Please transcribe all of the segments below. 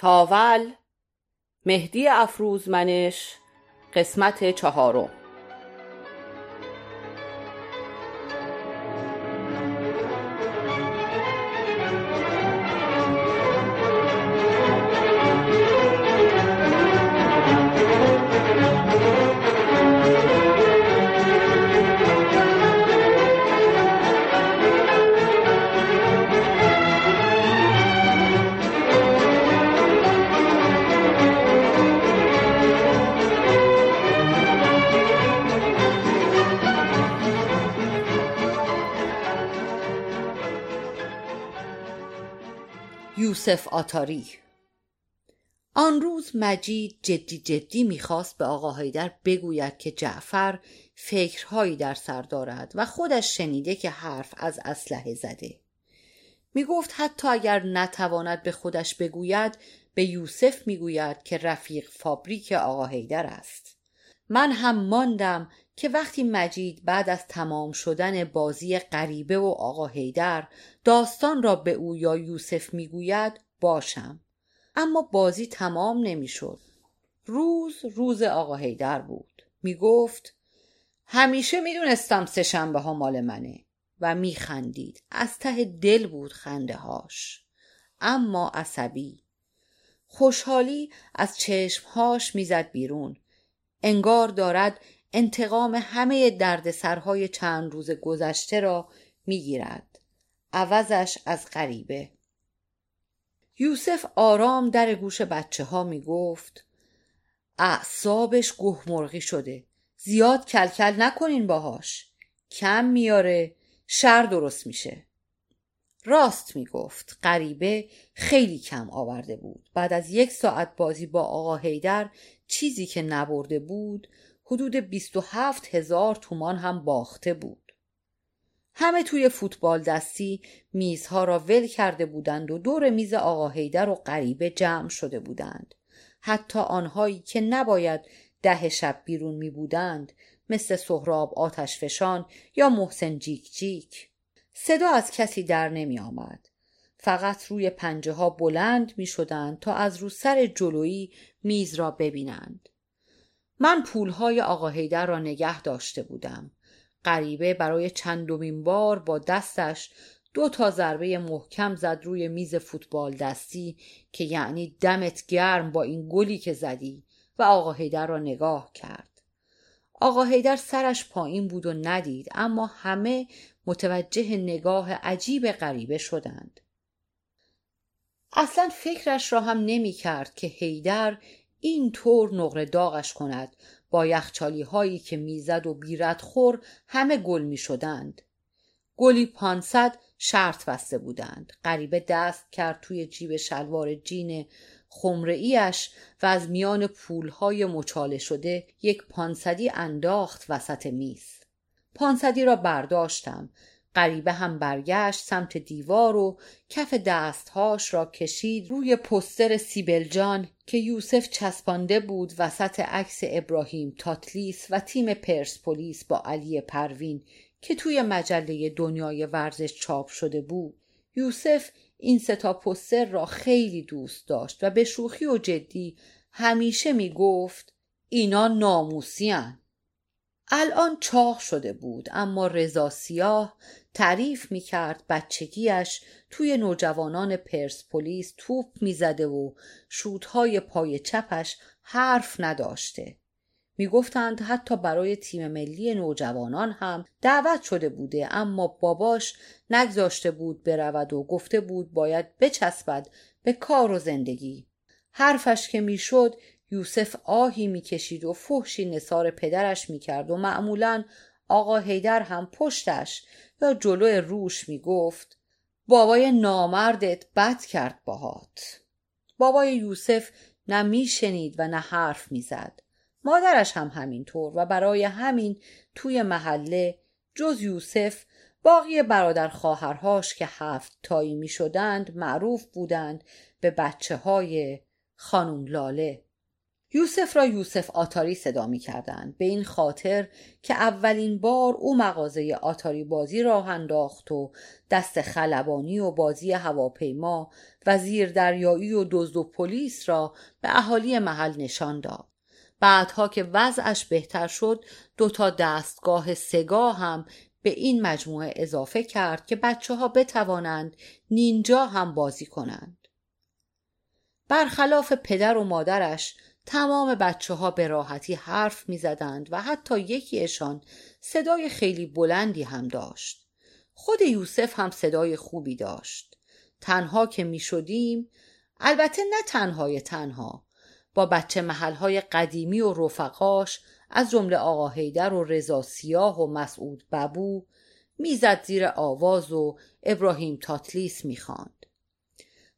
تاول مهدی افروزمنش قسمت چهارم. یوسف آتاری. آن روز مجید جدی جدی می‌خواست به آقا حیدر بگوید که جعفر فکرهایی در سر دارد و خودش شنیده که حرف از اسلحه زده. می‌گفت حتی اگر نتواند به خودش بگوید به یوسف می‌گوید که رفیق فابریک آقا حیدر است. من هم ماندم که وقتی مجید بعد از تمام شدن بازی غریبه و آقا هیدر داستان را به او یا یوسف می‌گوید باشم. اما بازی تمام نمی‌شد. روز روز آقا هیدر بود. می‌گفت همیشه می‌دونستم سه شنبه ها مال منه و میخندید. از ته دل بود خنده هاش. اما عصبی. خوشحالی از چشمهاش می‌زد بیرون. انگار دارد انتقام همه دردسرهای چند روز گذشته را می‌گیرد. عوضش از غریبه. یوسف آرام در گوش بچه ها می گفت اعصابش گهمرغی شده. زیاد کلکل نکنین باهاش. کم میاره. شر درست میشه. راست می‌گفت. غریبه خیلی کم آورده بود. بعد از یک ساعت بازی با آقا هیدر چیزی که نبرده بود حدود 27 هزار تومان هم باخته بود همه توی فوتبال دستی میزها را ول کرده بودند و دور میز آقا هیدر و غریبه جمع شده بودند حتی آنهایی که نباید ده شب بیرون می بودند مثل سهراب آتشفشان یا محسن جیک جیک صدا از کسی در نمی آمد. فقط روی پنجه ها بلند می شدند تا از رو سر جلویی میز را ببینند. من پولهای آقا هیدر را نگه داشته بودم. غریبه برای چندمین بار با دستش دو تا ضربه محکم زد روی میز فوتبال دستی که یعنی دمت گرم با این گلی که زدی و آقا هیدر را نگاه کرد. آقا هیدر سرش پایین بود و ندید اما همه متوجه نگاه عجیب غریبه شدند. اصلا فکرش را هم نمی کرد که هیدر این طور نقره داغش کند با یخچالی هایی که می‌زد و بیرد خور همه گل می شدند. گلی پانصد شرط بسته بودند. غریبه دست کرد توی جیب شلوار جین خمره ایش و از میان پولهای مچاله شده یک پانصدی انداخت وسط میز. پانصدی را برداشتم غریبه هم برگشت سمت دیوار و کف دستهاش را کشید روی پستر سیبلجان که یوسف چسبانده بود وسط عکس ابراهیم تاتلیس و تیم پرسپولیس با علی پروین که توی مجله دنیای ورزش چاپ شده بود. یوسف این ستا پستر را خیلی دوست داشت و به شوخی و جدی همیشه می گفت اینا ناموسیان الان چاق شده بود اما رضا سیاه تعریف می کرد بچگیش توی نوجوانان پرسپولیس توپ می‌زده و شودهای پای چپش حرف نداشته. می‌گفتند حتی برای تیم ملی نوجوانان هم دعوت شده بوده اما باباش نگذاشته بود برود و گفته بود باید بچسبد به کار و زندگی. حرفش که می‌شد یوسف آهی می‌کشید و فحشی نصار پدرش می‌کرد و معمولا آقا هیدر هم پشتش یا جلو روش می‌گفت بابای نامردت بد کرد باهات بابای یوسف نه میشنید و نه حرف می‌زد. مادرش هم همینطور و برای همین توی محله جز یوسف باقی برادر خواهرهاش که هفت تایی می شدند معروف بودند به بچه های خانم لاله. یوسف را یوسف آتاری صدا می کردند به این خاطر که اولین بار او مغازه آتاری بازی راه انداخت و دست خلبانی و بازی هواپیما و دریایی و دزد و پلیس را به اهالی محل نشان داد. بعدها که وضعش بهتر شد دو تا دستگاه سگاه هم به این مجموعه اضافه کرد که بچه ها بتوانند نینجا هم بازی کنند. برخلاف پدر و مادرش تمام بچه ها به راحتی حرف می زدند و حتی یکیشان صدای خیلی بلندی هم داشت. خود یوسف هم صدای خوبی داشت. تنها که می شدیم البته نه تنهای تنها با بچه محلهای قدیمی و رفقاش از جمله آقا هیدر و رضا سیاه و مسعود ببو می‌زد زیر آواز و ابراهیم تاتلیس می‌خواند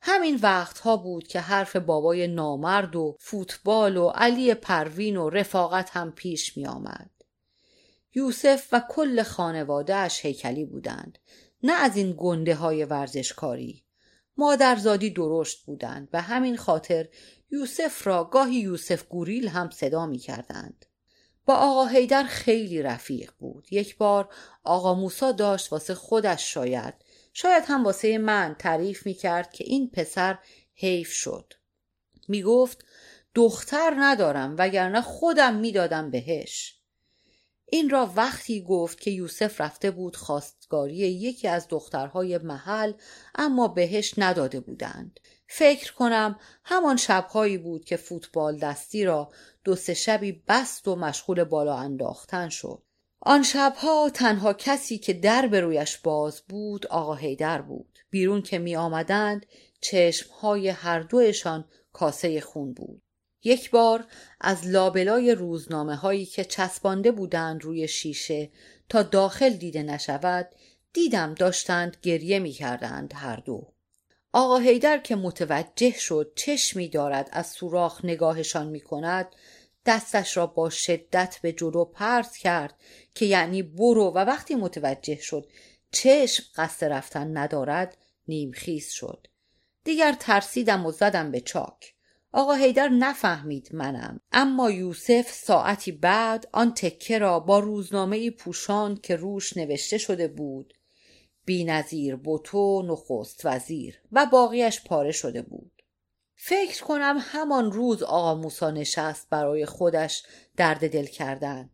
همین وقتها بود که حرف بابای نامرد و فوتبال و علی پروین و رفاقت هم پیش می آمد. یوسف و کل خانوادهش هیکلی بودند نه از این گنده های ورزشکاری مادرزادی درشت بودند و همین خاطر یوسف را گاهی یوسف گوریل هم صدا می کردند. با آقا هیدر خیلی رفیق بود یک بار آقا موسا داشت واسه خودش شاید شاید هم واسه من تعریف می کرد که این پسر حیف شد. می گفت دختر ندارم وگرنه خودم می‌دادم بهش. این را وقتی گفت که یوسف رفته بود خواستگاری یکی از دخترهای محل اما بهش نداده بودند. فکر کنم همان شبهایی بود که فوتبال دستی را دو سه شبی بست و مشغول بالا انداختن شد. آن شبها تنها کسی که در به رویش باز بود آقا هیدر بود. بیرون که می آمدند چشمهای هر دوشان کاسه خون بود. یک بار از لابلای روزنامه هایی که چسبانده بودند روی شیشه تا داخل دیده نشود دیدم داشتند گریه می کردند هر دو. آقا هیدر که متوجه شد چشمی دارد از سوراخ نگاهشان می کند دستش را با شدت به جلو پرت کرد که یعنی برو و وقتی متوجه شد چشم قصد رفتن ندارد نیمخیز شد. دیگر ترسیدم و زدم به چاک. آقا هیدر نفهمید منم. اما یوسف ساعتی بعد آن تکه را با روزنامه پوشان که روش نوشته شده بود. بینظیر بوتو نخست وزیر و باقیش پاره شده بود. فکر کنم همان روز آقا موسا نشست برای خودش درد دل کردن.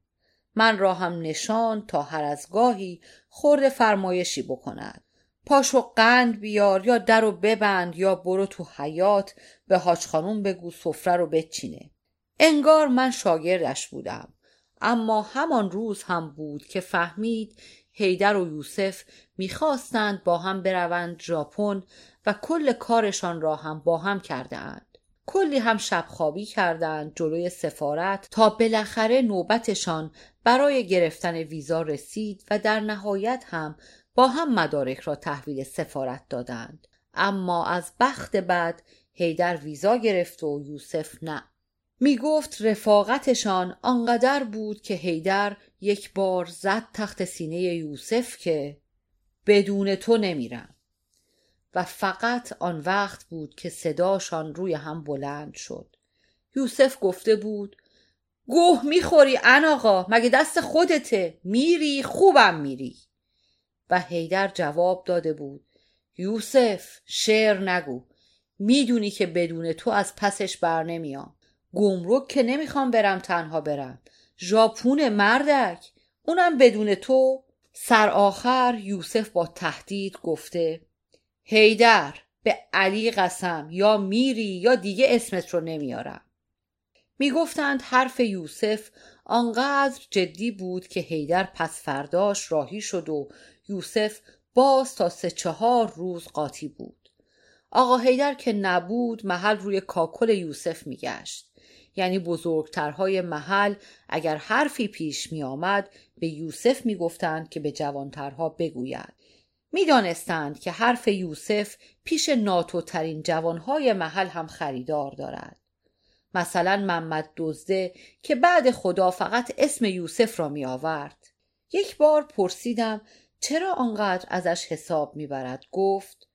من را هم نشان تا هر از گاهی خورد فرمایشی بکند. پاشو قند بیار یا در و ببند یا برو تو حیات به حاج خانوم بگو سفره رو بچینه. انگار من شاگردش بودم. اما همان روز هم بود که فهمید هیدر و یوسف می‌خواستند با هم بروند ژاپن و کل کارشان را هم با هم کرده اند. کلی هم شبخوابی کردند جلوی سفارت تا بالاخره نوبتشان برای گرفتن ویزا رسید و در نهایت هم با هم مدارک را تحویل سفارت دادند. اما از بخت بعد هیدر ویزا گرفت و یوسف نه. می گفت رفاقتشان آنقدر بود که هیدر یک بار زد تخت سینه یوسف که بدون تو نمیرم. و فقط آن وقت بود که صداشان روی هم بلند شد. یوسف گفته بود گوه می‌خوری ان آقا مگه دست خودته؟ میری خوبم میری. و هیدر جواب داده بود یوسف شعر نگو می‌دونی که بدون تو از پسش بر نمیام. گمرک که نمی‌خوام برم تنها برم. ژاپون مردک. اونم بدون تو سر آخر یوسف با تهدید گفته هیدر به علی قسم یا میری یا دیگه اسمت رو نمیارم. می‌گفتند حرف یوسف آنقدر جدی بود که هیدر پس فرداش راهی شد و یوسف باز تا سه چهار روز قاطی بود. آقا هیدر که نبود محل روی کاکل یوسف میگشت. یعنی بزرگترهای محل اگر حرفی پیش می آمد به یوسف می گفتند که به جوانترها بگوید. می‌دانستند که حرف یوسف پیش ناتوترین جوانهای محل هم خریدار دارد. مثلا محمد دزده که بعد خدا فقط اسم یوسف را می آورد یک بار پرسیدم چرا آنقدر ازش حساب می‌برد؟ گفت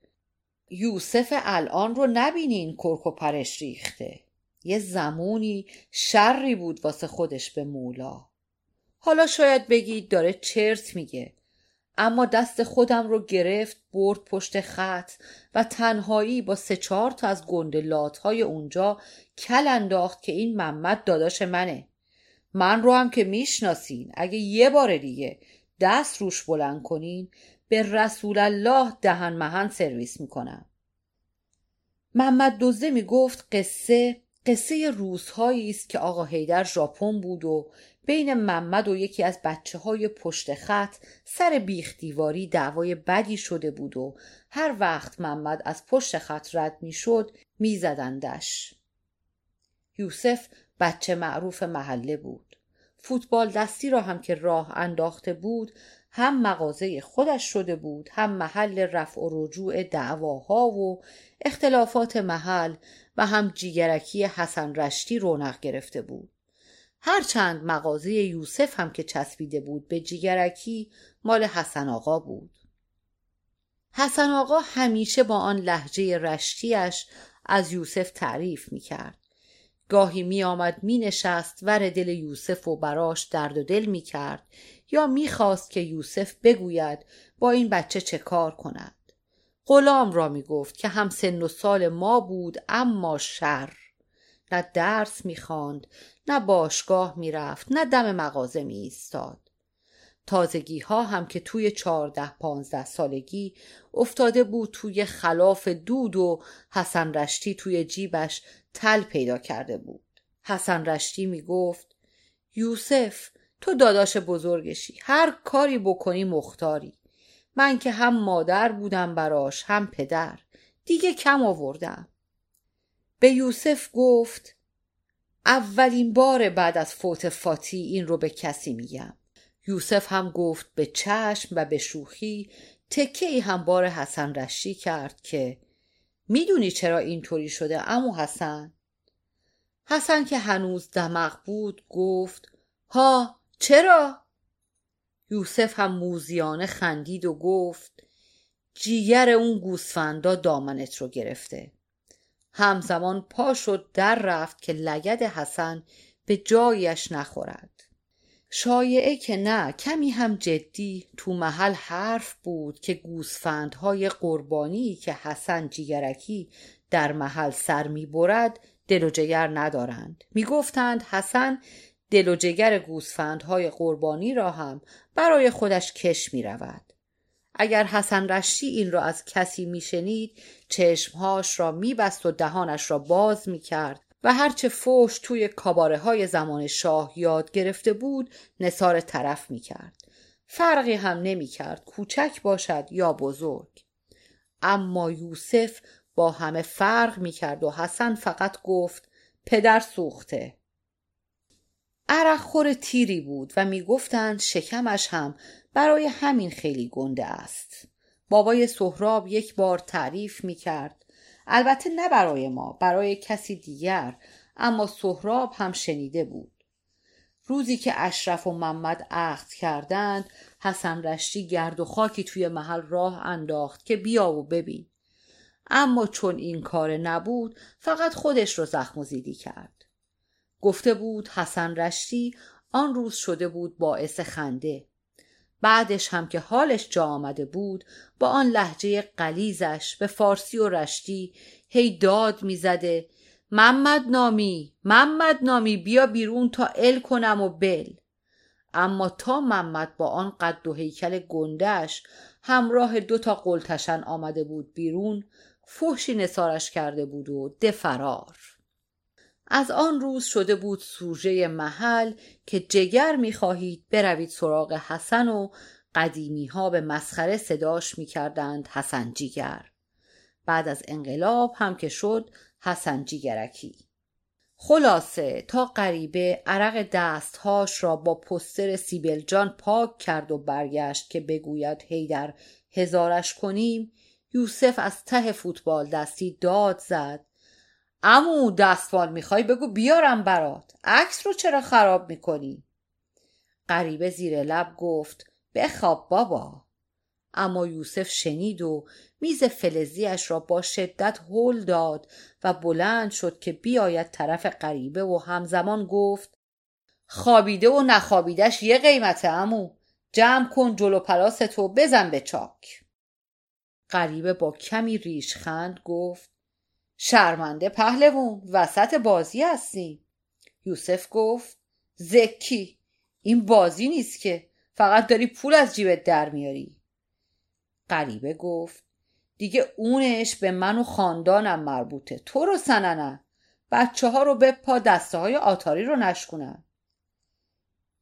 یوسف الان رو نبینین کرک و پرش ریخته. یه زمونی شری بود واسه خودش به مولا. حالا شاید بگید داره چرت میگه. اما دست خودم رو گرفت برد پشت خط و تنهایی با سه چهار تا از گندلات های اونجا کل انداخت که این محمد داداش منه. من رو هم که می‌شناسین. اگه یه بار دیگه دست روش بلند کنین به رسول الله دهن مهن سرویس می‌کنم. محمد دوزه می‌گفت قصه قصه روزهایی است که آقا هیدر ژاپن بود و بین محمد و یکی از بچه های پشت خط سر بیخ دیواری دعوای بدی شده بود و هر وقت محمد از پشت خط رد می‌شد میزدندش. یوسف بچه معروف محله بود. فوتبال دستی را هم که راه انداخته بود هم مغازه خودش شده بود هم محل رفع و رجوع دعواها و اختلافات محل و هم جیگرکی حسن رشتی رونق گرفته بود هرچند مغازه یوسف هم که چسبیده بود به جیگرکی مال حسن آقا بود حسن آقا همیشه با آن لحجه رشتیش از یوسف تعریف می کرد. گاهی می آمد می نشست ور دل یوسف و براش درد و دل می کرد یا می خواست که یوسف بگوید با این بچه چه کار کند. غلام را می گفت که هم سن و سال ما بود اما شر نه درس می‌خواند نه باشگاه می‌رفت نه دم مغازه می ایستاد تازگی ها هم که توی چهارده پانزده سالگی افتاده بود توی خلاف دود و حسن رشتی توی جیبش تل پیدا کرده بود. حسن رشتی می گفت یوسف تو داداش بزرگشی هر کاری بکنی مختاری. من که هم مادر بودم براش هم پدر. دیگه کم آوردم. به یوسف گفت اولین بار بعد از فوت فاتی این رو به کسی میگم. یوسف هم گفت به چشم و به شوخی تکه ای هم بار حسن رشی کرد که می‌دونی چرا اینطوری شده امو حسن؟ حسن که هنوز دمق بود گفت ها چرا؟ یوسف هم موزیانه خندید و گفت جیگر اون گوسفندا دامنت رو گرفته. همزمان پا شد در رفت که لگد حسن به جایش نخورد. شایعه که نه کمی هم جدی. تو محل حرف بود که گوسفندهای قربانی که حسن جیگرکی در محل سر می‌برد دل و جگر ندارند. می‌گفتند حسن دل و جگر گوسفندهای قربانی را هم برای خودش کش می رود. اگر حسن رشتی این را از کسی میشنید چشمهاش را میبست و دهانش را باز می‌کرد و هرچه فوش توی کاباره های زمان شاه یاد گرفته بود نصار طرف می‌کرد. فرقی هم نمی‌کرد کوچک باشد یا بزرگ. اما یوسف با همه فرق می‌کرد و حسن فقط گفت پدر سوخته. عرق خور تیری بود و می‌گفتند شکمش هم برای همین خیلی گنده است. بابای سهراب یک بار تعریف می کرد البته نه برای ما برای کسی دیگر اما سهراب هم شنیده بود. روزی که اشرف و محمد عقد کردند حسن رشتی گرد و خاکی توی محل راه انداخت که بیا و ببین. اما چون این کار نبود فقط خودش رو زخم و زیدی کرد. گفته بود حسن رشتی آن روز شده بود باعث خنده. بعدش هم که حالش جا آمده بود با آن لحجه قلیزش به فارسی و رشتی هی داد می‌زده محمد نامی محمد نامی بیا بیرون تا ال کنم و بل. اما تا محمد با آن قد و هیکل گندش همراه دو تا قلتشن آمده بود بیرون فحشی نسارش کرده بود و دفرار. از آن روز شده بود سوژه محل که جگر می‌خواهید بروید سراغ حسن و قدیمی ها به مسخره صداش می‌کردند حسن جیگر. بعد از انقلاب هم که شد حسن جیگرکی. خلاصه تا غریبه عرق دستهاش را با پستر سیبل جان پاک کرد و برگشت که بگوید هیدر هزارش کنیم. یوسف از ته فوتبال دستی داد زد. امو دستمال می‌خوای بگو بیارم برات. عکس رو چرا خراب می‌کنی؟ غریبه زیر لب گفت بخواب بابا. اما یوسف شنید و میز فلزیش را با شدت هل داد و بلند شد که بیاید طرف غریبه و همزمان گفت خوابیده و نخوابیدش یه قیمت امو جمع کن جلو پلاس تو بزن به چاک. غریبه با کمی ریشخند گفت شرمنده پهلوون وسط بازی هستیم. یوسف گفت زکی این بازی نیست که فقط داری پول از جیبت در میاری. غریبه گفت دیگه اونش به من و خاندانم مربوطه. تو رو سننه بچه ها رو به پا دسته های آتاری رو نشکنن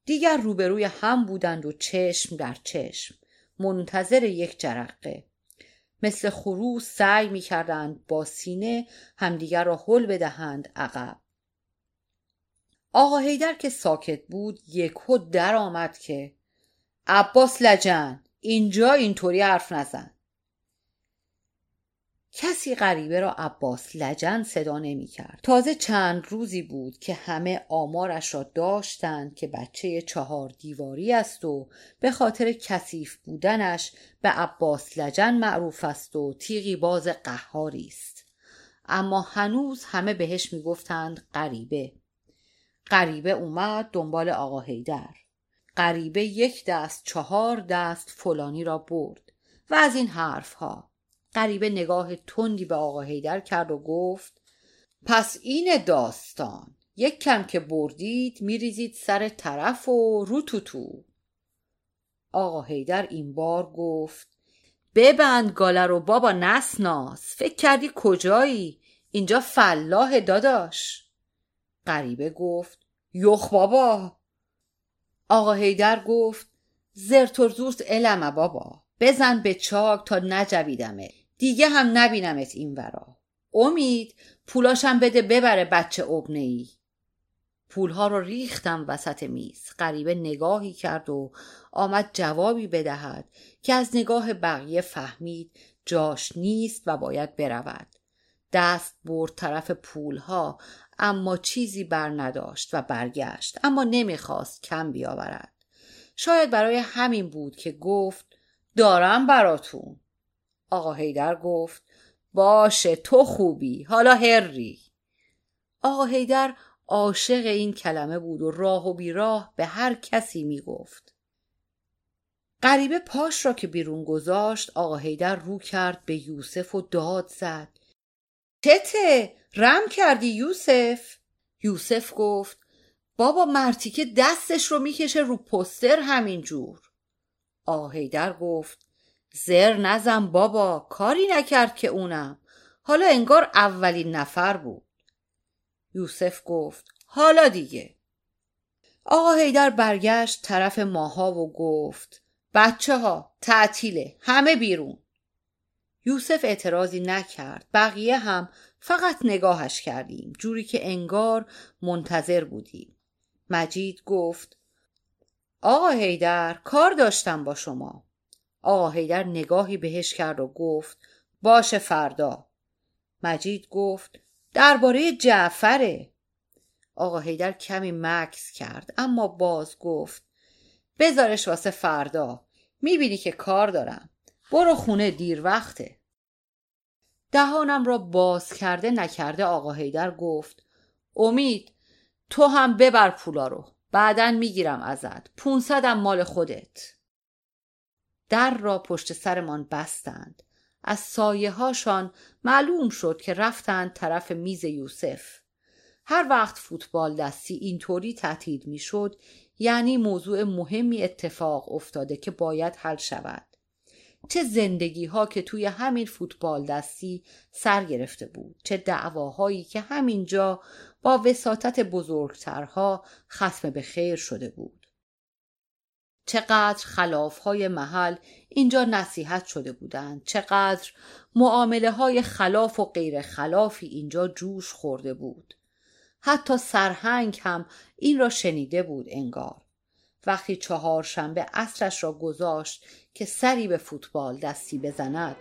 دیگر روبروی هم بودند و چشم در چشم. منتظر یک جرقه. مثل خروس سعی می کردند با سینه همدیگر را حل بدهند عقب. آقا هیدر که ساکت بود یک در آمد که عباس لجن اینجا اینطوری حرف نزن. کسی غریبه را عباس لجن صدا نمی کرد. تازه چند روزی بود که همه آمارش را داشتند که بچه چهار دیواری است و به خاطر کثیف بودنش به عباس لجن معروف است و تیغی باز قهاری است. اما هنوز همه بهش می‌گفتند غریبه. غریبه اومد دنبال آقا هیدر. غریبه یک دست چهار دست فلانی را برد و از این حرف ها غریبه نگاه تندی به آقا هیدر کرد و گفت پس این داستان یک کم که بردید میریزید سر طرف و رو تو تو. آقا هیدر این بار گفت ببند گاله رو بابا نسناس فکر کردی کجایی؟ اینجا فلاح داداش. غریبه گفت یخ بابا. آقا هیدر گفت زرترزورت علمه بابا. بزن به چاک تا نجویدمه دیگه هم نبینمت این ورا. امید پولاشم بده ببره بچه ابنه ای پولها رو ریختم وسط میز. غریبه نگاهی کرد و آمد جوابی بدهد که از نگاه بقیه فهمید جاش نیست و باید برود. دست برد طرف پولها اما چیزی بر نداشت و برگشت اما نمی‌خواست کم بیاورد. شاید برای همین بود که گفت دارم براتون. آقا هیدر گفت باشه تو خوبی حالا هری آقا هیدر عاشق این کلمه بود و راه و بیراه به هر کسی می‌گفت غریبه پاش را که بیرون گذاشت آقا هیدر رو کرد به یوسف و داد زد. تته رم کردی یوسف؟ یوسف گفت بابا مرتی که دستش رو می‌کشه رو پستر همینجور. آهیدر گفت زر نزن بابا کاری نکرد که اونم. حالا انگار اولین نفر بود. یوسف گفت حالا دیگه. آقا هیدر برگشت طرف ماها و گفت بچه ها تعطیله همه بیرون. یوسف اعتراضی نکرد بقیه هم فقط نگاهش کردیم جوری که انگار منتظر بودیم. مجید گفت آقا هیدر کار داشتم با شما. آقا هیدر نگاهی بهش کرد و گفت باشه فردا. مجید گفت درباره جعفره. آقا هیدر کمی مکس کرد اما باز گفت بذارش واسه فردا. می‌بینی که کار دارم. برو خونه دیر وقته. دهانم را باز کرده نکرده آقا هیدر گفت امید تو هم ببر پولا رو. بعدا می‌گیرم ازت. پونصدم مال خودت. در را پشت سرمان بستند. از سایه هاشان معلوم شد که رفتند طرف میز یوسف. هر وقت فوتبال دستی اینطوری تهدید می‌شد یعنی موضوع مهمی اتفاق افتاده که باید حل شود. چه زندگی ها که توی همین فوتبال دستی سر گرفته بود چه دعواهایی که همینجا با وساطت بزرگترها ختم به خیر شده بود. چقدر های محل اینجا نصیحت شده بودند چقدر معامله های خلاف و غیر خلافی اینجا جوش خورده بود. حتی سرهنگ هم این را شنیده بود انگار. وقتی چهارشنبه اصرش را گذاشت که سری به فوتبال دستی بزند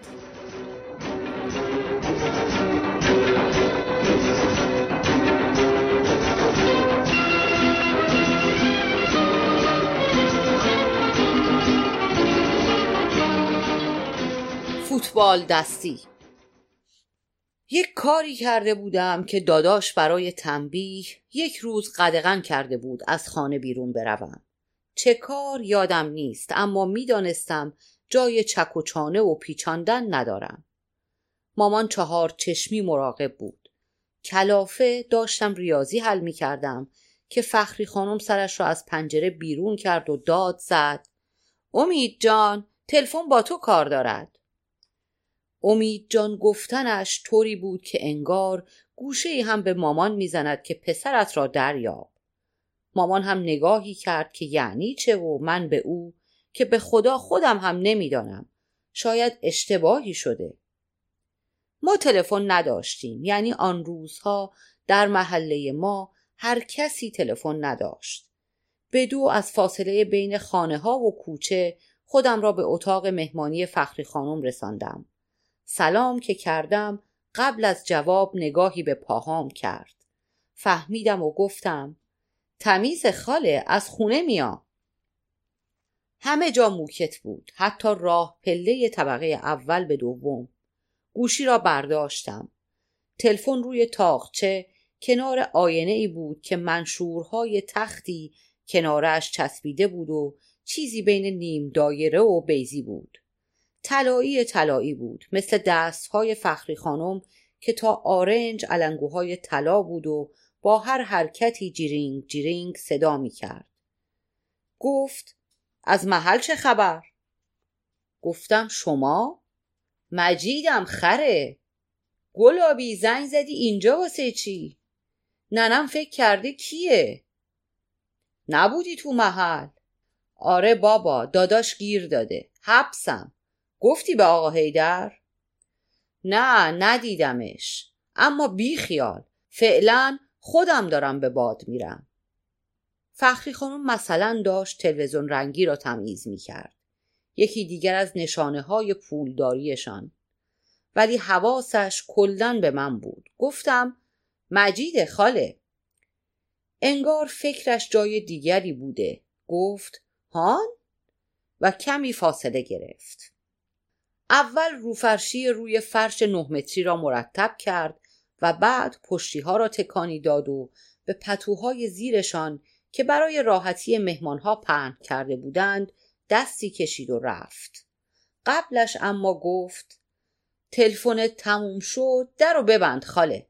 فوتبال دستی. یک کاری کرده بودم که داداش برای تنبیه یک روز قدغن کرده بود از خانه بیرون بروم. چه کار یادم نیست اما می‌دانستم جای چک و چانه و پیچاندن ندارم. مامان چهار چشمی مراقب بود. کلافه داشتم ریاضی حل می کردم که فخری خانم سرش را از پنجره بیرون کرد و داد زد. امید جان تلفن با تو کار دارد. امید جان گفتنش طوری بود که انگار گوشه هم به مامان می‌زند که پسرت را دریاب. مامان هم نگاهی کرد که یعنی چه و من به او که به خدا خودم هم نمی‌دانم. شاید اشتباهی شده. ما تلفن نداشتیم. یعنی آن روزها در محله ما هر کسی تلفن نداشت. به دو از فاصله بین خانه ها و کوچه خودم را به اتاق مهمانی فخری خانم رساندم. سلام که کردم قبل از جواب نگاهی به پاهام کرد. فهمیدم و گفتم تمیز خاله از خونه میام. همه جا موکت بود حتی راه پله طبقه اول به دوم. گوشی را برداشتم. تلفن روی تاخچه کنار آینه ای بود که منشورهای تختی کنارش چسبیده بود و چیزی بین نیم دایره و بیزی بود. طلایی طلایی بود مثل دستهای فخری خانم که تا آرنج علنگوهای طلا بود و با هر حرکتی جیرینگ جیرینگ صدا می کرد. گفت از محل چه خبر؟ گفتم شما؟ مجیدم خره گلابی زنگ زدی اینجا واسه چی؟ ننم فکر کرده کیه؟ نبودی تو محل آره بابا داداش گیر داده حبسم گفتی به آقا هیدر؟ نه ندیدمش. اما بی خیال فعلا خودم دارم به باد میرم. فخری خانم مثلا داشت تلویزیون رنگی را تمیز می‌کرد. یکی دیگر از نشانه های پولداریشان. ولی حواسش کلن به من بود. گفتم مجید خاله. انگار فکرش جای دیگری بوده. گفت هان؟ و کمی فاصله گرفت. اول روفرشی روی فرش نه متری را مرتب کرد و بعد پشتی ها را تکانی داد و به پتوهای زیرشان که برای راحتی مهمانها پهن کرده بودند دستی کشید و رفت. قبلش اما گفت تلفن تموم شد در و ببند خاله.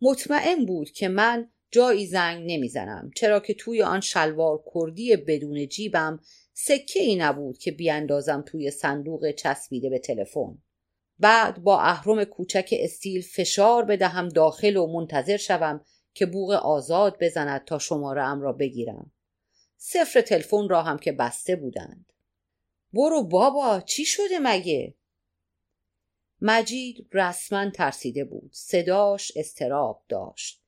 مطمئن بود که من جایی زنگ نمی‌زنم چرا که توی آن شلوار کردی بدون جیبم سکه ای نبود که بیاندازم توی صندوق چسبیده به تلفن. بعد با اهرم کوچک استیل فشار بدهم داخل و منتظر شوم که بوغ آزاد بزند تا شماره ام را بگیرم. صفر تلفن را هم که بسته بودند. برو بابا چی شده مگه؟ مجید رسما ترسیده بود. صداش استراب داشت.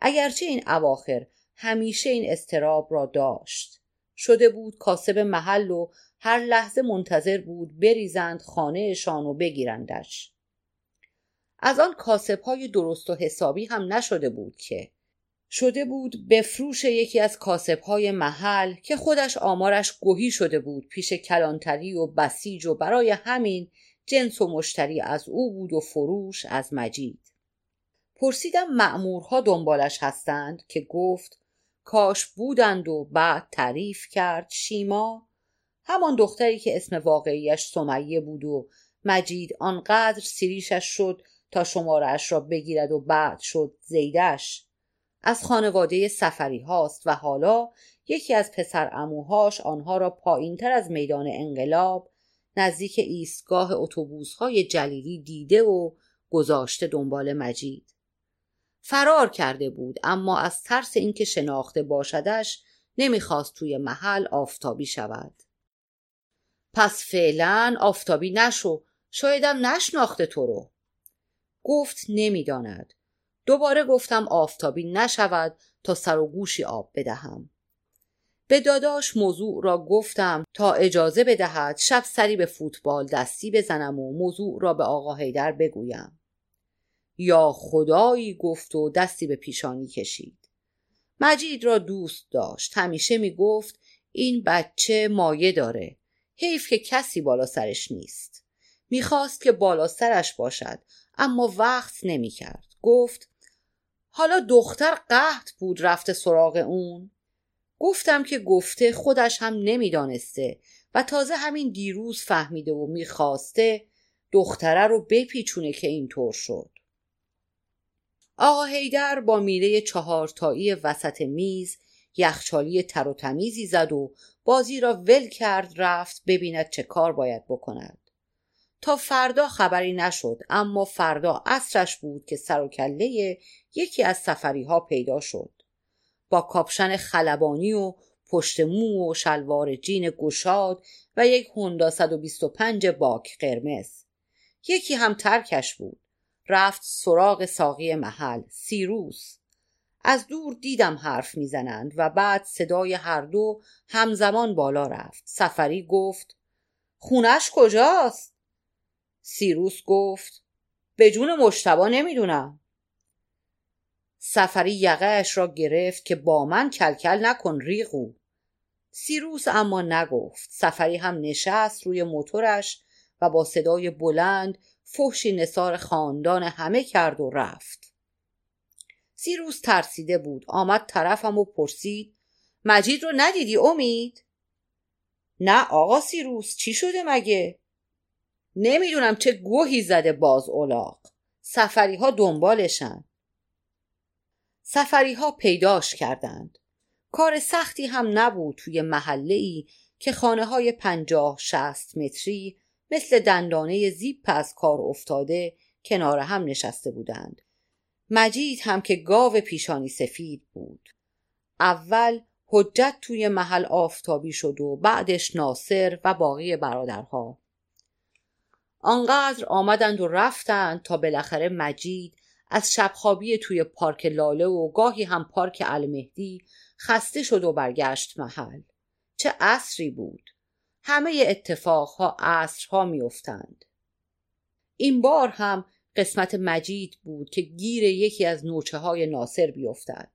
اگرچه این اواخر همیشه این استراب را داشت. شده بود کاسب محل و هر لحظه منتظر بود بریزند خانهشان و بگیرندش. از آن کاسب های درست و حسابی هم نشده بود که. شده بود بفروش یکی از کاسب های محل که خودش آمارش گوهی شده بود پیش کلانتری و بسیج و برای همین جنس و مشتری از او بود و فروش از مجید. پرسیدم معمورها دنبالش هستند که گفت کاش بودند و بعد تعریف کرد شیما. همان دختری که اسم واقعیش سمیه بود و مجید آنقدر سیریشش شد تا شمارش را بگیرد و بعد شد زیدش. از خانواده سفری هاست و حالا یکی از پسر اموهاش آنها را پایین تر از میدان انقلاب نزدیک ایستگاه اتوبوس های جلیلی دیده و گذاشته دنبال مجید. فرار کرده بود اما از ترس اینکه شناخته باشدش نمی‌خواست توی محل آفتابی شود. پس فعلا آفتابی نشو شایدم نشناخته تو رو. گفت نمی‌داند. دوباره گفتم آفتابی نشود تا سر و گوشی آب بدهم. به داداش موضوع را گفتم تا اجازه بدهد شب سری به فوتبال دستی بزنم و موضوع را به آقا هیدر بگویم. یا خدایی گفت و دستی به پیشانی کشید. مجید را دوست داشت. همیشه می گفت این بچه مایه داره. حیف که کسی بالا سرش نیست. می‌خواست که بالا سرش باشد اما وقت نمی‌کرد. گفت حالا دختر قهد بود رفته سراغ اون. گفتم که گفته خودش هم نمی‌دانسته و تازه همین دیروز فهمیده و می‌خواسته دختره رو بپیچونه که اینطور شد. آقا هیدر با میله چهارتایی وسط میز یخچالی تر و تمیزی زد و بازی را ول کرد رفت ببیند چه کار باید بکند. تا فردا خبری نشد اما فردا عصرش بود که سر و کله یکی از سفری ها پیدا شد. با کاپشن خلبانی و پشت مو و شلوار جین گشاد و یک هوندا 125 باک قرمز. یکی هم ترکش بود. رفت سراغ ساقی محل سیروس. از دور دیدم حرف می‌زنند و بعد صدای هر دو همزمان بالا رفت. سفری گفت خونش کجاست؟ سیروس گفت به جون مشتبا نمی‌دونم. سفری یقهش را گرفت که با من کلکل نکن ریغو. سیروس اما نگفت. سفری هم نشست روی موتورش و با صدای بلند فحشی نصار خاندان همه کرد و رفت. سیروس ترسیده بود. آمد طرفم و پرسید مجید رو ندیدی امید؟ نه آقا سیروس چی شده مگه؟ نمی‌دونم چه گوهی زده باز اولاق. سفری ها دنبالشن. سفری ها پیداش کردند. کار سختی هم نبود توی محله ای که خانه های پنجاه شست متری مثل دندانه زیپ از کار افتاده کنار هم نشسته بودند. مجید هم که گاو پیشانی سفید بود. اول حجت توی محل آفتابی شد و بعدش ناصر و باقی برادرها. آنقدر آمدند و رفتند تا بالاخره مجید از شبخوابی توی پارک لاله و گاهی هم پارک المهدی خسته شد و برگشت محل. چه عصری بود. همه اتفاقها عصرها میافتند. این بار هم قسمت مجید بود که گیر یکی از نوچه های ناصر بیفتد.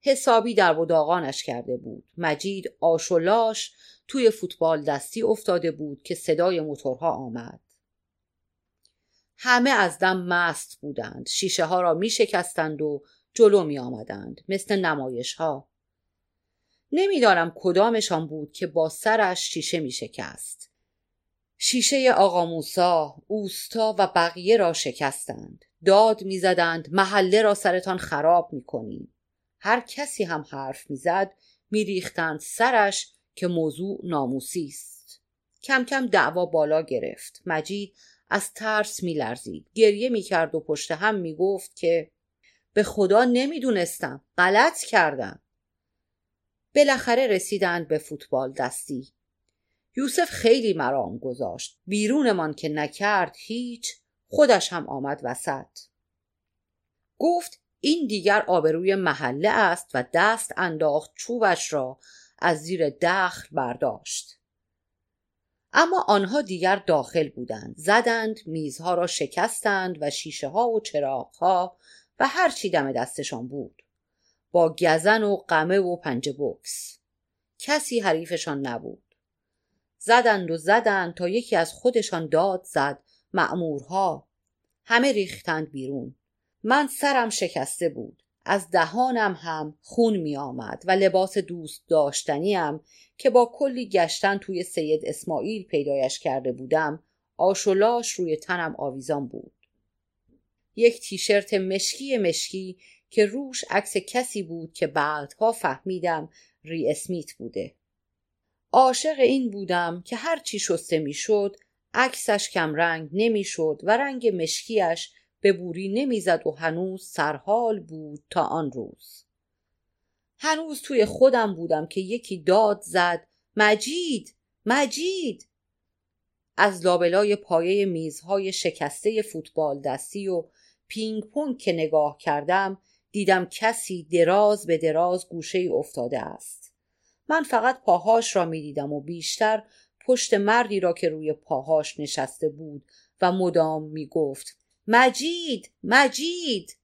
حسابی در وداغانش کرده بود. مجید آش توی فوتبال دستی افتاده بود که صدای موتورها آمد. همه از دم مست بودند. شیشه ها را می شکستند و جلو می آمدند مثل نمایش ها نمی‌دانم کدامشان بود که با سرش شیشه می شکست شیشه آقا موسا اوستا و بقیه را شکستند. داد می‌زدند محله را سرتان خراب می‌کنیم. هر کسی هم حرف می‌زد میریختند سرش که موضوع ناموسی است. کم کم دعوا بالا گرفت. مجید از ترس میلرزید. گریه می‌کرد و پشت هم می‌گفت که به خدا نمی‌دونستم. غلط کردم. بالاخره رسیدند به فوتبال دستی. یوسف خیلی مرام گذاشت. بیرونمان که نکرد هیچ خودش هم آمد وسط. گفت این دیگر آبروی محله است و دست انداخت چوبش را از زیر دخل برداشت. اما آنها دیگر داخل بودند. زدند میزها را شکستند و شیشه ها و چراغها و هر چی دم دستشان بود. با گزن و قمه و پنجه بکس کسی حریفشان نبود. زدند و زدند تا یکی از خودشان داد زد معمورها همه ریختند بیرون. من سرم شکسته بود. از دهانم هم خون می آمد و لباس دوست داشتنیم که با کلی گشتن توی سید اسماعیل پیدایش کرده بودم آشولاش روی تنم آویزان بود. یک تیشرت مشکی مشکی که روش عکس کسی بود که بعدها فهمیدم ری اسمیت بوده. عاشق این بودم که هرچی شسته می‌شد عکسش کم رنگ نمی‌شد و رنگ مشکیش به بوری نمی‌زد و هنوز سرحال بود تا آن روز. هنوز توی خودم بودم که یکی داد زد مجید مجید! از لابلای پایه میزهای شکسته فوتبال دستی و پینگ پونگ که نگاه کردم دیدم کسی دراز به دراز گوشه افتاده است. من فقط پاهاش را می دیدم و بیشتر پشت مردی را که روی پاهاش نشسته بود و مدام می گفت مجید مجید!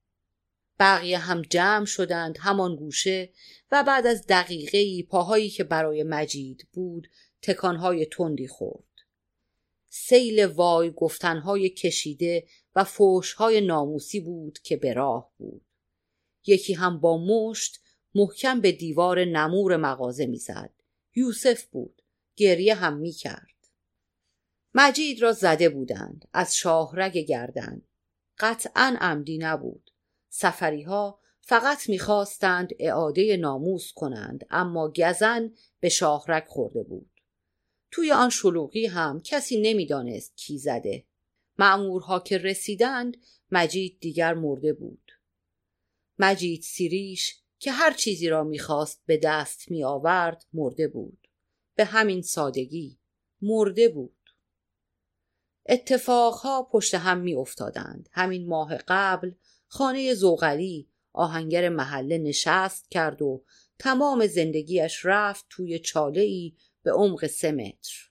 بقیه هم جمع شدند همان گوشه و بعد از دقیقه پاهایی که برای مجید بود تکانهای تندی خورد. سیل وای گفتنهای کشیده و فوشهای ناموسی بود که به راه بود. یکی هم با مشت محکم به دیوار نمور مغازه می‌زد. یوسف بود. گریه هم می‌کرد. مجید را زده بودند. از شاهرگ گردن. قطعا عمدی نبود. سفری ها فقط می‌خواستند اعاده ناموس کنند اما گزن به شاهرگ خورده بود. توی آن شلوغی هم کسی نمی‌دانست کی زده. معمورها که رسیدند مجید دیگر مرده بود. مجید سیریش که هر چیزی را می‌خواست به دست می آورد مرده بود به همین سادگی مرده بود اتفاقها پشت هم می افتادند. همین ماه قبل خانه زوغلی آهنگر محله نشست کرد و تمام زندگیش رفت توی چاله ای به عمق سه متر.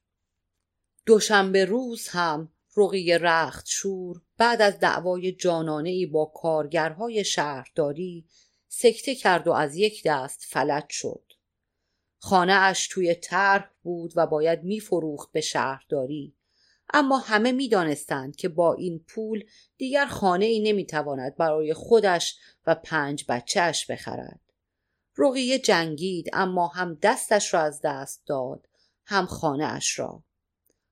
دوشنبه روز هم رقی رخت شور بعد از دعوای جانانه ای با کارگرهای شهرداری سکته کرد و از یک دست فلج شد. خانه اش توی طرح بود و باید میفروخت به شهرداری اما همه می‌دانستند که با این پول دیگر خانه ای نمی‌تواند برای خودش و پنج بچهش بخرد. رقیه جنگید اما هم دستش را از دست داد هم خانه اش را.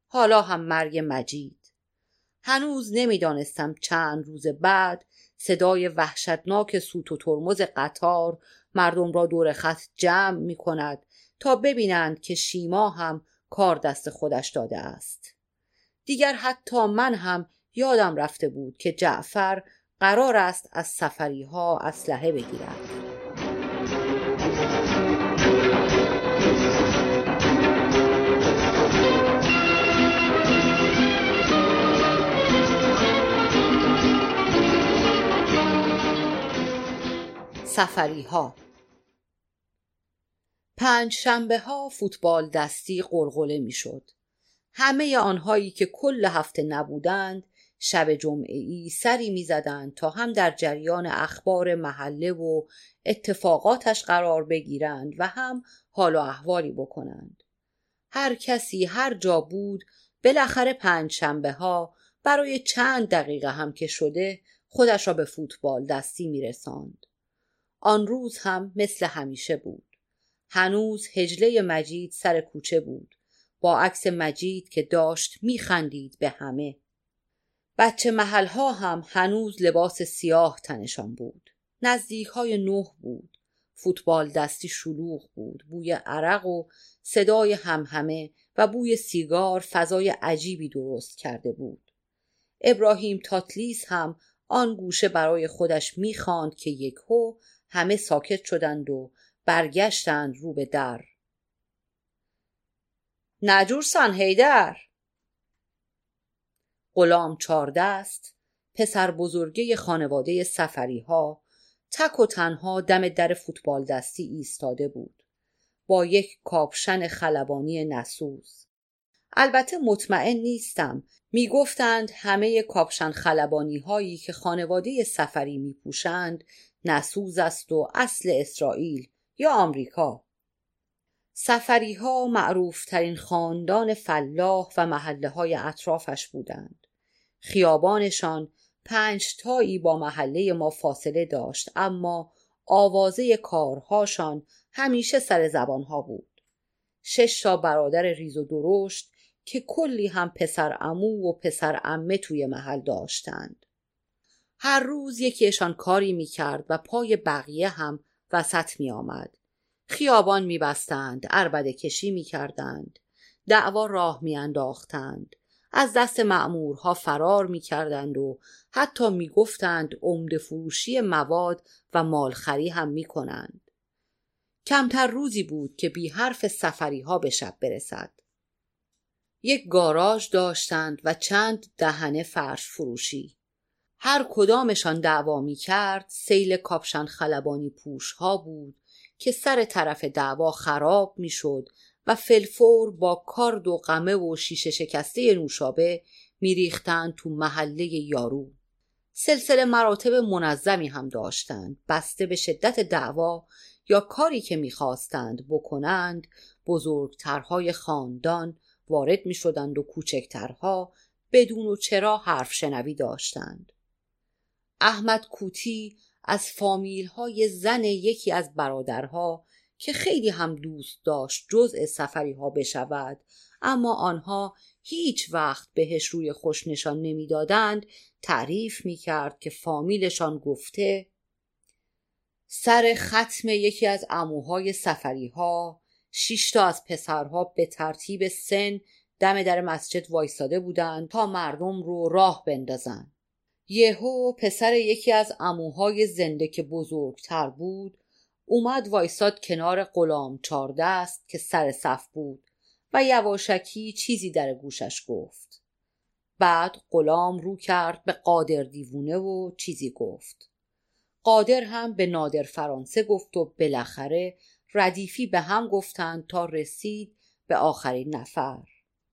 حالا هم مرگ مجید. هنوز نمی‌دانستم چند روز بعد صدای وحشتناک سوت و ترمز قطار مردم را دور خط جمع می کند تا ببینند که شیما هم کار دست خودش داده است. دیگر حتی من هم یادم رفته بود که جعفر قرار است از سفری ها اسلحه بگیرد. سفری ها پنج شنبه ها فوتبال دستی قلقله می شد. همه آنهایی که کل هفته نبودند شب جمعه ای سری می‌زدند تا هم در جریان اخبار محله و اتفاقاتش قرار بگیرند و هم حال و احوالی بکنند. هر کسی هر جا بود بالاخره پنج شنبه ها برای چند دقیقه هم که شده خودش را به فوتبال دستی میرساند. آن روز هم مثل همیشه بود. هنوز هجله مجید سر کوچه بود. با عکس مجید که داشت میخندید به همه. بچه محلها هم هنوز لباس سیاه تنشان بود. نزدیک های نه بود. فوتبال دستی شلوغ بود. بوی عرق و صدای همهمه و بوی سیگار فضای عجیبی درست کرده بود. ابراهیم تاتلیس هم آن گوشه برای خودش می‌خواند که یکهو همه ساکت شدند و برگشتند رو به در. نجور سان هیدر غلام چاردست پسر بزرگه خانواده سفری ها تک و تنها دم در فوتبال دستی ایستاده بود. با یک کاپشن خلبانی نسوز. البته مطمئن نیستم. می‌گفتند همه کاپشن خلبانی هایی که خانواده سفری میپوشند نسوز است و اصل اسرائیل یا آمریکا سفری ها معروف ترین خاندان فلاح و محله های اطرافش بودند. خیابانشان پنج تایی با محله ما فاصله داشت اما آوازه کارهاشان همیشه سر زبانها بود. شش تا برادر ریز و درشت که کلی هم پسر امو و پسر امه توی محل داشتند. هر روز یکیشان کاری می کرد و پای بقیه هم وسط می آمد. خیابان میبستند اربده کشی می‌کردند. دعوا راه میانداختند. از دست معمورها فرار می‌کردند و حتی می‌گفتند عمده فروشی مواد و مالخری هم می‌کنند. کمتر روزی بود که بی حرف سفری ها به شب برسد. یک گاراژ داشتند و چند دهنه فرش فروشی. هر کدامشان دعوا می کرد سیل کاپشن خلبانی پوش ها بود که سر طرف دعوا خراب می‌شد و فلفور با کارد و قمه و شیشه شکسته نوشابه میریختند تو محله یارو. سلسله مراتب منظمی هم داشتند بسته به شدت دعوا یا کاری که می‌خواستند بکنند بزرگترهای خاندان وارد می شدند و کوچکترها بدون و چرا حرف شنوی داشتند. احمد کوتی از فامیل های زن یکی از برادرها که خیلی هم دوست داشت جزء سفری ها بشود اما آنها هیچ وقت بهش روی خوش نشان نمی‌دادند تعریف می کرد که فامیلشان گفته سر ختم یکی از اموهای سفری ها شش تا از پسرها به ترتیب سن دم در مسجد وایستاده بودند تا مردم رو راه بندازن یهو پسر یکی از اموهای زنده که بزرگتر بود اومد وایساد کنار غلام چاردست که سر صف بود و یواشکی چیزی در گوشش گفت. بعد غلام رو کرد به قادر دیوونه و چیزی گفت. قادر هم به نادر فرانسه گفت و بالاخره ردیفی به هم گفتند تا رسید به آخرین نفر.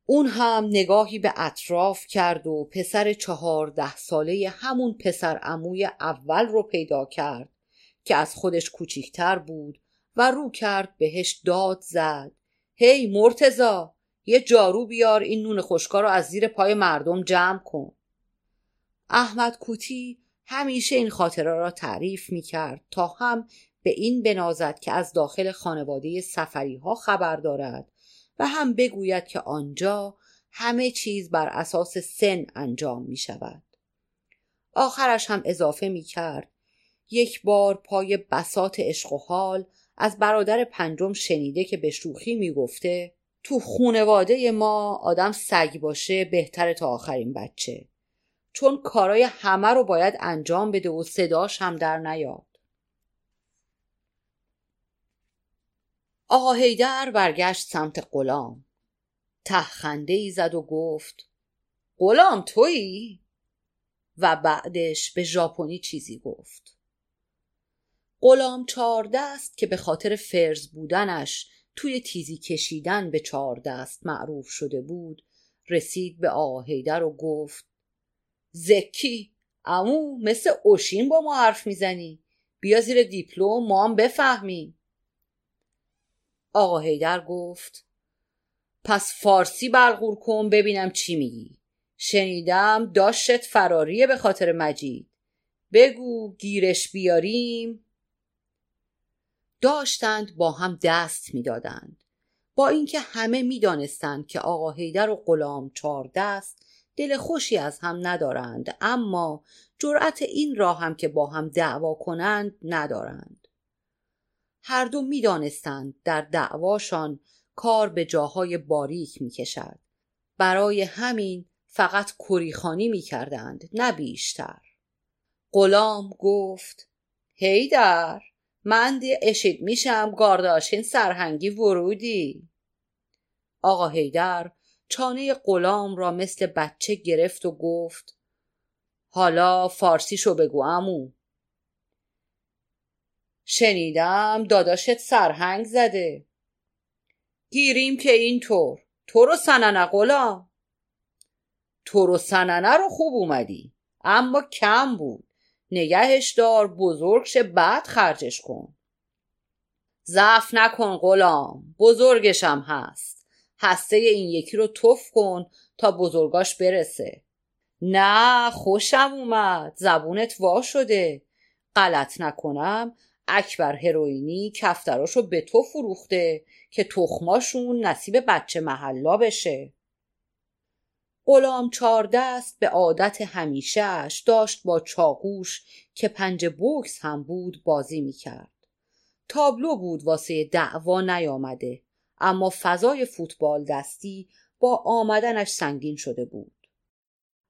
اون هم نگاهی به اطراف کرد و پسر چهارده ساله همون پسر اموی اول رو پیدا کرد که از خودش کوچیکتر بود و رو کرد بهش داد زد. هی مرتزا یه جارو بیار این نون خشکا رو از زیر پای مردم جمع کن. احمد کوتی همیشه این خاطره را تعریف می کرد تا هم به این بنازد که از داخل خانواده سفری ها خبر دارد. و هم بگوید که آنجا همه چیز بر اساس سن انجام می شود. آخرش هم اضافه می کرد یک بار پای بسات عشق و حال از برادر پنجم شنیده که به شوخی می گفته تو خونواده ما آدم سگ باشه بهتره تا آخرین بچه چون کارای همه رو باید انجام بده و صداش هم در نیاد آقا هیدر برگشت سمت غلام. تهخنده ای زد و گفت غلام تویی؟ و بعدش به ژاپنی چیزی گفت. غلام چهاردست که به خاطر فرز بودنش توی تیزی کشیدن به چهاردست معروف شده بود رسید به آقا هیدر و گفت زکی امو مثل اوشین با ما حرف می‌زنی. بیا زیر دیپلم ما هم بفهمیم. آقا هیدر گفت پس فارسی بلغور کن ببینم چی میگی. شنیدم داشت فراریه به خاطر مجید. بگو گیرش بیاریم. داشتند با هم دست می‌دادند. با اینکه همه می‌دانستند که آقا هیدر و غلام چهار دست دل خوشی از هم ندارند اما جرأت این را هم که با هم دعوا کنند ندارند. هر دو می‌دانستند در دعواشان کار به جاهای باریک می‌کشد. برای همین فقط کریخانی می‌کردند نه بیشتر. غلام گفت هیدر من دی اشید میشم گارداشین سرهنگی ورودی. آقا هیدر چانه غلام را مثل بچه گرفت و گفت حالا فارسیشو بگو امو شنیدم داداشت سرهنگ زده. گیریم که اینطور تو رو سننه غلام. تو رو سننه رو خوب اومدی. اما کم بود. نگهش دار بزرگش بعد خرجش کن. ضعف نکن غلام. بزرگشم هست. هسته این یکی رو تف کن تا بزرگاش برسه. نه خوشم اومد. زبونت وا شده. غلط نکنم. اکبر هروئینی کفتراشو به تو فروخته که تخماشون نصیب بچه محلا بشه. غلام چاردست به عادت همیشهش داشت با چاقوش که پنج بوکس هم بود بازی می‌کرد. تابلو بود واسه دعوا نیامده اما فضای فوتبال دستی با آمدنش سنگین شده بود.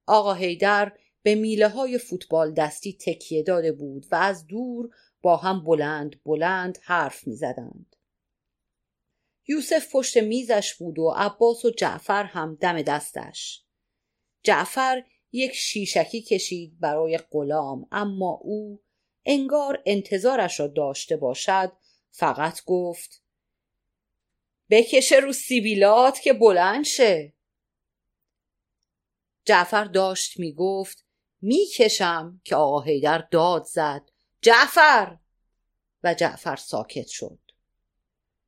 آقا هیدر به میله های فوتبال دستی تکیه داده بود و از دور با هم بلند بلند حرف می زدند. یوسف پشت میزش بود و عباس و جعفر هم دم دستش. جعفر یک شیشکی کشید برای غلام اما او انگار انتظارش را داشته باشد فقط گفت بکشه رو سیبیلات که بلند شه جعفر داشت می‌گفت می‌کشم که آقا هیدر داد زد جعفر! و جعفر ساکت شد.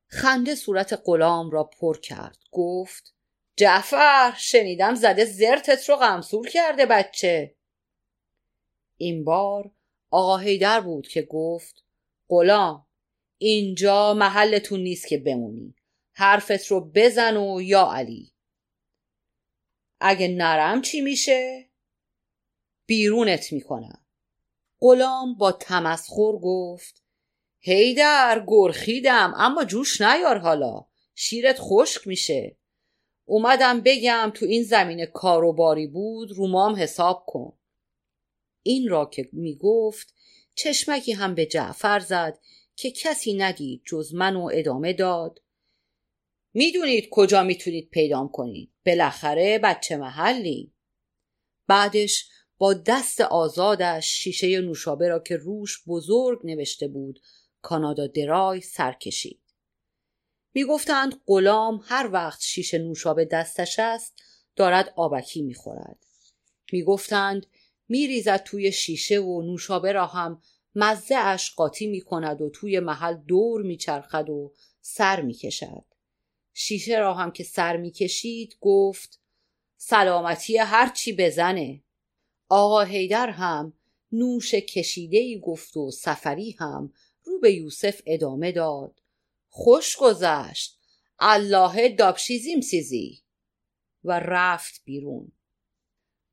خنده صورت غلام را پر کرد. گفت جعفر شنیدم زده زرتت رو غمسور کرده بچه. این بار آقا هیدر بود که گفت غلام اینجا محلتون نیست که بمونی. حرفت رو بزن و یا علی. اگه نرم چی میشه؟ بیرونت می‌کنم. غلام با تمسخر گفت هیدر گرخیدم اما جوش نیار حالا شیرت خشک میشه. اومدم بگم تو این زمین کاروباری بود رومام حساب کن. این را که می‌گفت چشمکی هم به جعفر زد که کسی ندید جز من و ادامه داد. می‌دونید کجا می‌تونید پیدام کنید؟ بالاخره بچه محلی. بعدش با دست آزادش شیشه نوشابه را که روش بزرگ نوشته بود کانادا درای سر کشید. می‌گفتند غلام هر وقت شیشه نوشابه دستش است دارد آبکی می‌خورد. می‌گفتند میریزد توی شیشه و نوشابه را هم مزه اش قاطی می کند و توی محل دور میچرخد و سر می‌کشد. شیشه را هم که سر می‌کشید گفت سلامتی هرچی بزنه. آقا هیدر هم نوش کشیده ای گفت و سفری هم رو به یوسف ادامه داد. خوش گذشت. الله دابشیزیم سیزی. و رفت بیرون.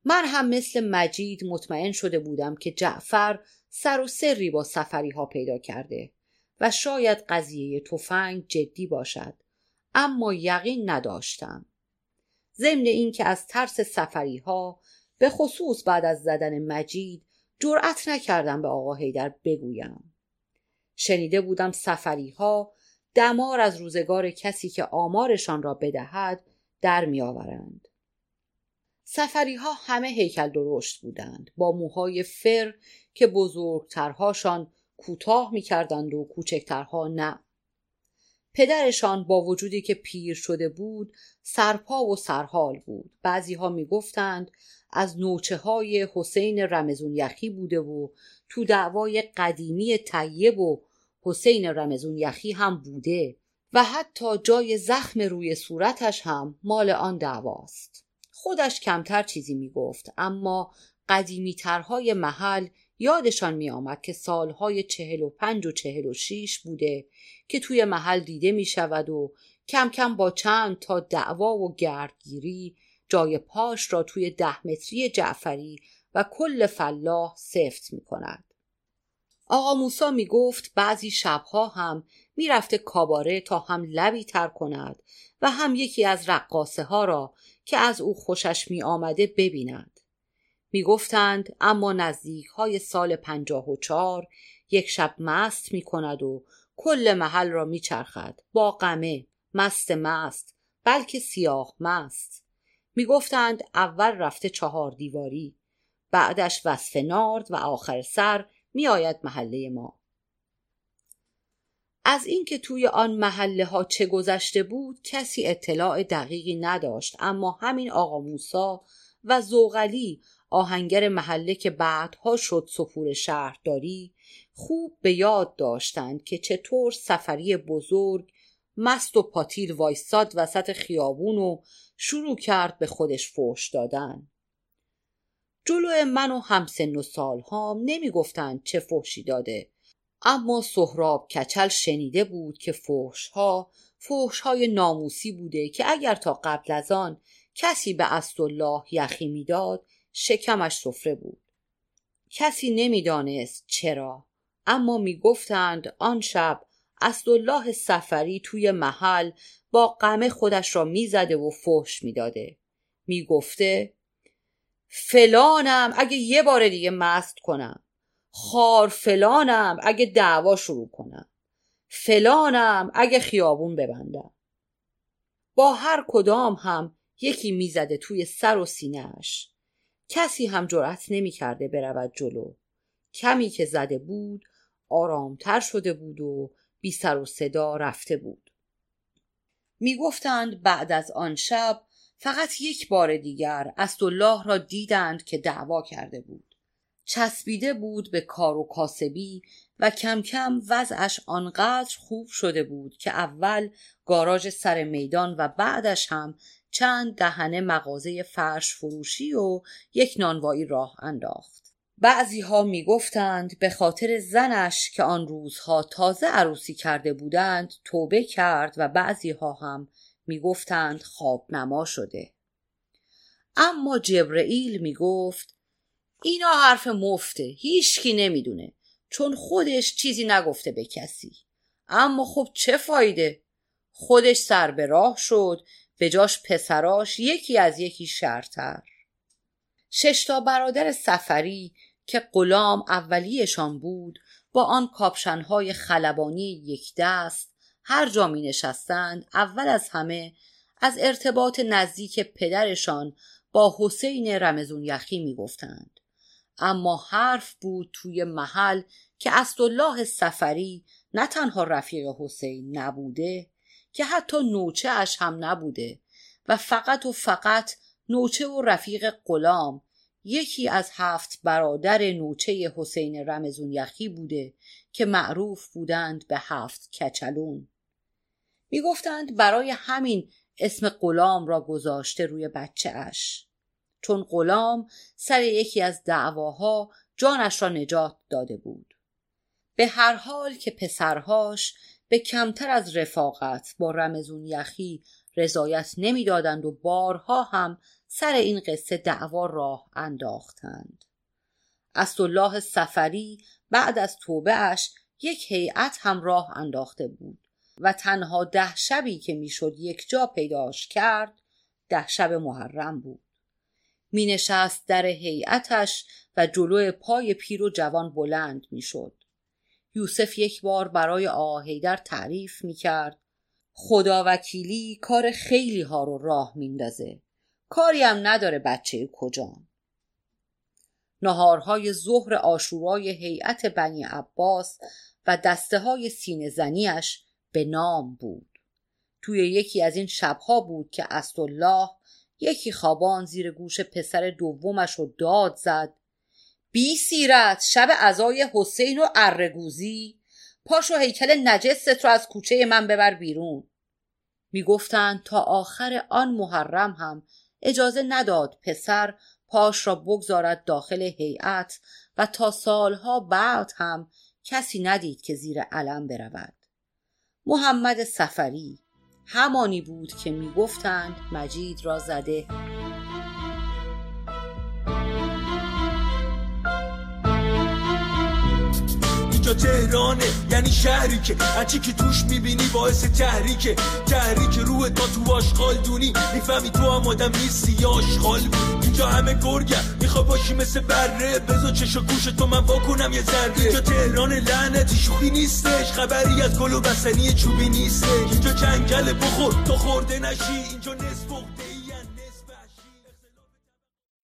من هم مثل مجید مطمئن شده بودم که جعفر سر و سری با سفری ها پیدا کرده و شاید قضیه تفنگ جدی باشد اما یقین نداشتم. ضمن اینکه از ترس سفری ها به خصوص بعد از زدن مجید جرأت نکردم به آقا هیدر بگویم. شنیده بودم سفری ها دمار از روزگار کسی که آمارشان را بدهد در میآورند. سفری ها همه هیکل درشت بودند. با موهای فر که بزرگترهاشان کوتاه می‌کردند و کوچکترها نه. پدرشان با وجودی که پیر شده بود سرپا و سرحال بود. بعضی ها می گفتند از نوچه های حسین رمزون یخی بوده و تو دعوای قدیمی طیب و حسین رمزون یخی هم بوده و حتی جای زخم روی صورتش هم مال آن دعواست. خودش کمتر چیزی می گفت اما قدیمی ترهای محل یادشان می آمد که سالهای چهل و پنج و چهل و شیش بوده که توی محل دیده می شود و کم کم با چند تا دعوا و گردگیری جای پاش را توی ده متری جعفری و کل فلاح سفت می کند. آقا موسا می گفت بعضی شبها هم می‌رفته کاباره تا هم لبی تر کند و هم یکی از رقاسه ها را که از او خوشش می آمده ببیند. می گفتند اما نزدیک های سال پنجاه و چار یک شب مست می کند و کل محل را می چرخد با قمه مست مست بلکه سیاه مست. می گفتند اول رفته چهار دیواری. بعدش وصف نارد و آخر سر می آید محله ما. از اینکه توی آن محله ها چه گذشته بود کسی اطلاع دقیقی نداشت. اما همین آقا موسا و زوغلی آهنگر محله که بعدها شد سفور شهرداری خوب به یاد داشتند که چطور سفری بزرگ مست و پاتیل وایستاد وسط خیابون و شروع کرد به خودش فوش دادن. جلو من و همسن و سالهام نمی‌گفتند چه فحشی داده اما سهراب کچل شنیده بود که فحشها فحشهای ناموسی بوده که اگر تا قبل از آن کسی به الله یخی می‌داد شکمش سفره بود. کسی نمی‌دانست چرا اما می‌گفتند آن شب اسدالله سفری توی محل با غمه خودش را می‌زده و فحش می‌داده. می‌گفته فلانم اگه یه بار دیگه مست کنم. خار فلانم اگه دعوا شروع کنم. فلانم اگه خیابون ببندم. با هر کدام هم یکی می‌زده توی سر و سینهش کسی هم جرأت نمی‌کرده برود جلو. کمی که زده بود آرامتر شده بود و بی سر و صدا رفته بود. می‌گفتند بعد از آن شب فقط یک بار دیگر اسدالله را دیدند که دعوا کرده بود. چسبیده بود به کار و کاسبی و کم کم وضعش آنقدر خوب شده بود که اول گاراژ سر میدان و بعدش هم چند دهنه مغازه فرش فروشی و یک نانوایی راه انداخت. بعضی ها می گفتند به خاطر زنش که آن روزها تازه عروسی کرده بودند توبه کرد و بعضی ها هم می گفتند خواب نما شده. اما جبرئیل می گفت اینا حرف مفته هیچکی نمی‌دونه چون خودش چیزی نگفته به کسی. اما خب چه فایده؟ خودش سر به راه شد به جاش پسراش یکی از یکی شرتر ششتا برادر سفری که غلام اولیشان بود با آن کاپشنهای خلبانی یک دست هر جا می نشستند اول از همه از ارتباط نزدیک پدرشان با حسین رمزون یخی می گفتند. اما حرف بود توی محل که اسدالله سفری نه تنها رفیق حسین نبوده که حتی نوچه اش هم نبوده و فقط و فقط نوچه و رفیق غلام یکی از هفت برادر نوچه حسین رمزون یخی بوده که معروف بودند به هفت کچلون. می‌گفتند برای همین اسم غلام را گذاشته روی بچه اش چون غلام سر یکی از دعواها جانش را نجات داده بود. به هر حال که پسرهاش به کمتر از رفاقت با رمزون یخی رضایت نمی‌دادند و بارها هم سر این قصه دعوا راه انداختند اسدالله سفری بعد از اش یک هیئت هم راه انداخته بود و تنها ده شبی که می‌شد یک جا پیداش کرد ده شب محرم بود می نشست در هیئتش و جلو پای پیر و جوان بلند می‌شد. یوسف یک بار برای آهیدر تعریف می کرد خدا وکیلی کار خیلی ها رو راه میندازه. کاری هم نداره بچه کجان. نهارهای ظهر آشورای هیئت بنی عباس و دسته های سینه زنیش به نام بود. توی یکی از این شبها بود که اسدالله یکی خوابان زیر گوش پسر دومش رو داد زد بی سیرت شب ازای حسین و ارگوزی پاشو هیکل نجست رو از کوچه من ببر بیرون. می‌گفتند تا آخر آن محرم هم اجازه نداد پسر پاش را بگذارد داخل هیئت و تا سالها بعد هم کسی ندید که زیر علم برود. محمد سفری همانی بود که می‌گفتند مجید را زده. اینجا تهرانه یعنی شهری که هرچی که توش می‌بینی باعث تحریکه. تحریک روح تا تو آشغال دونی. می‌فهمی تو هم آدم نیستی یا آشغال اینجا همه گرگم میخوا باشی مثل بره. بزا چش و گوش تو من واکنم یه ذره. اینجا تهران لعنتی شوخی نیستش. خبری از گل و بسنی چوبی نیستش. اینجا جنگل بخور. تا خورده نشی. اینجا نصف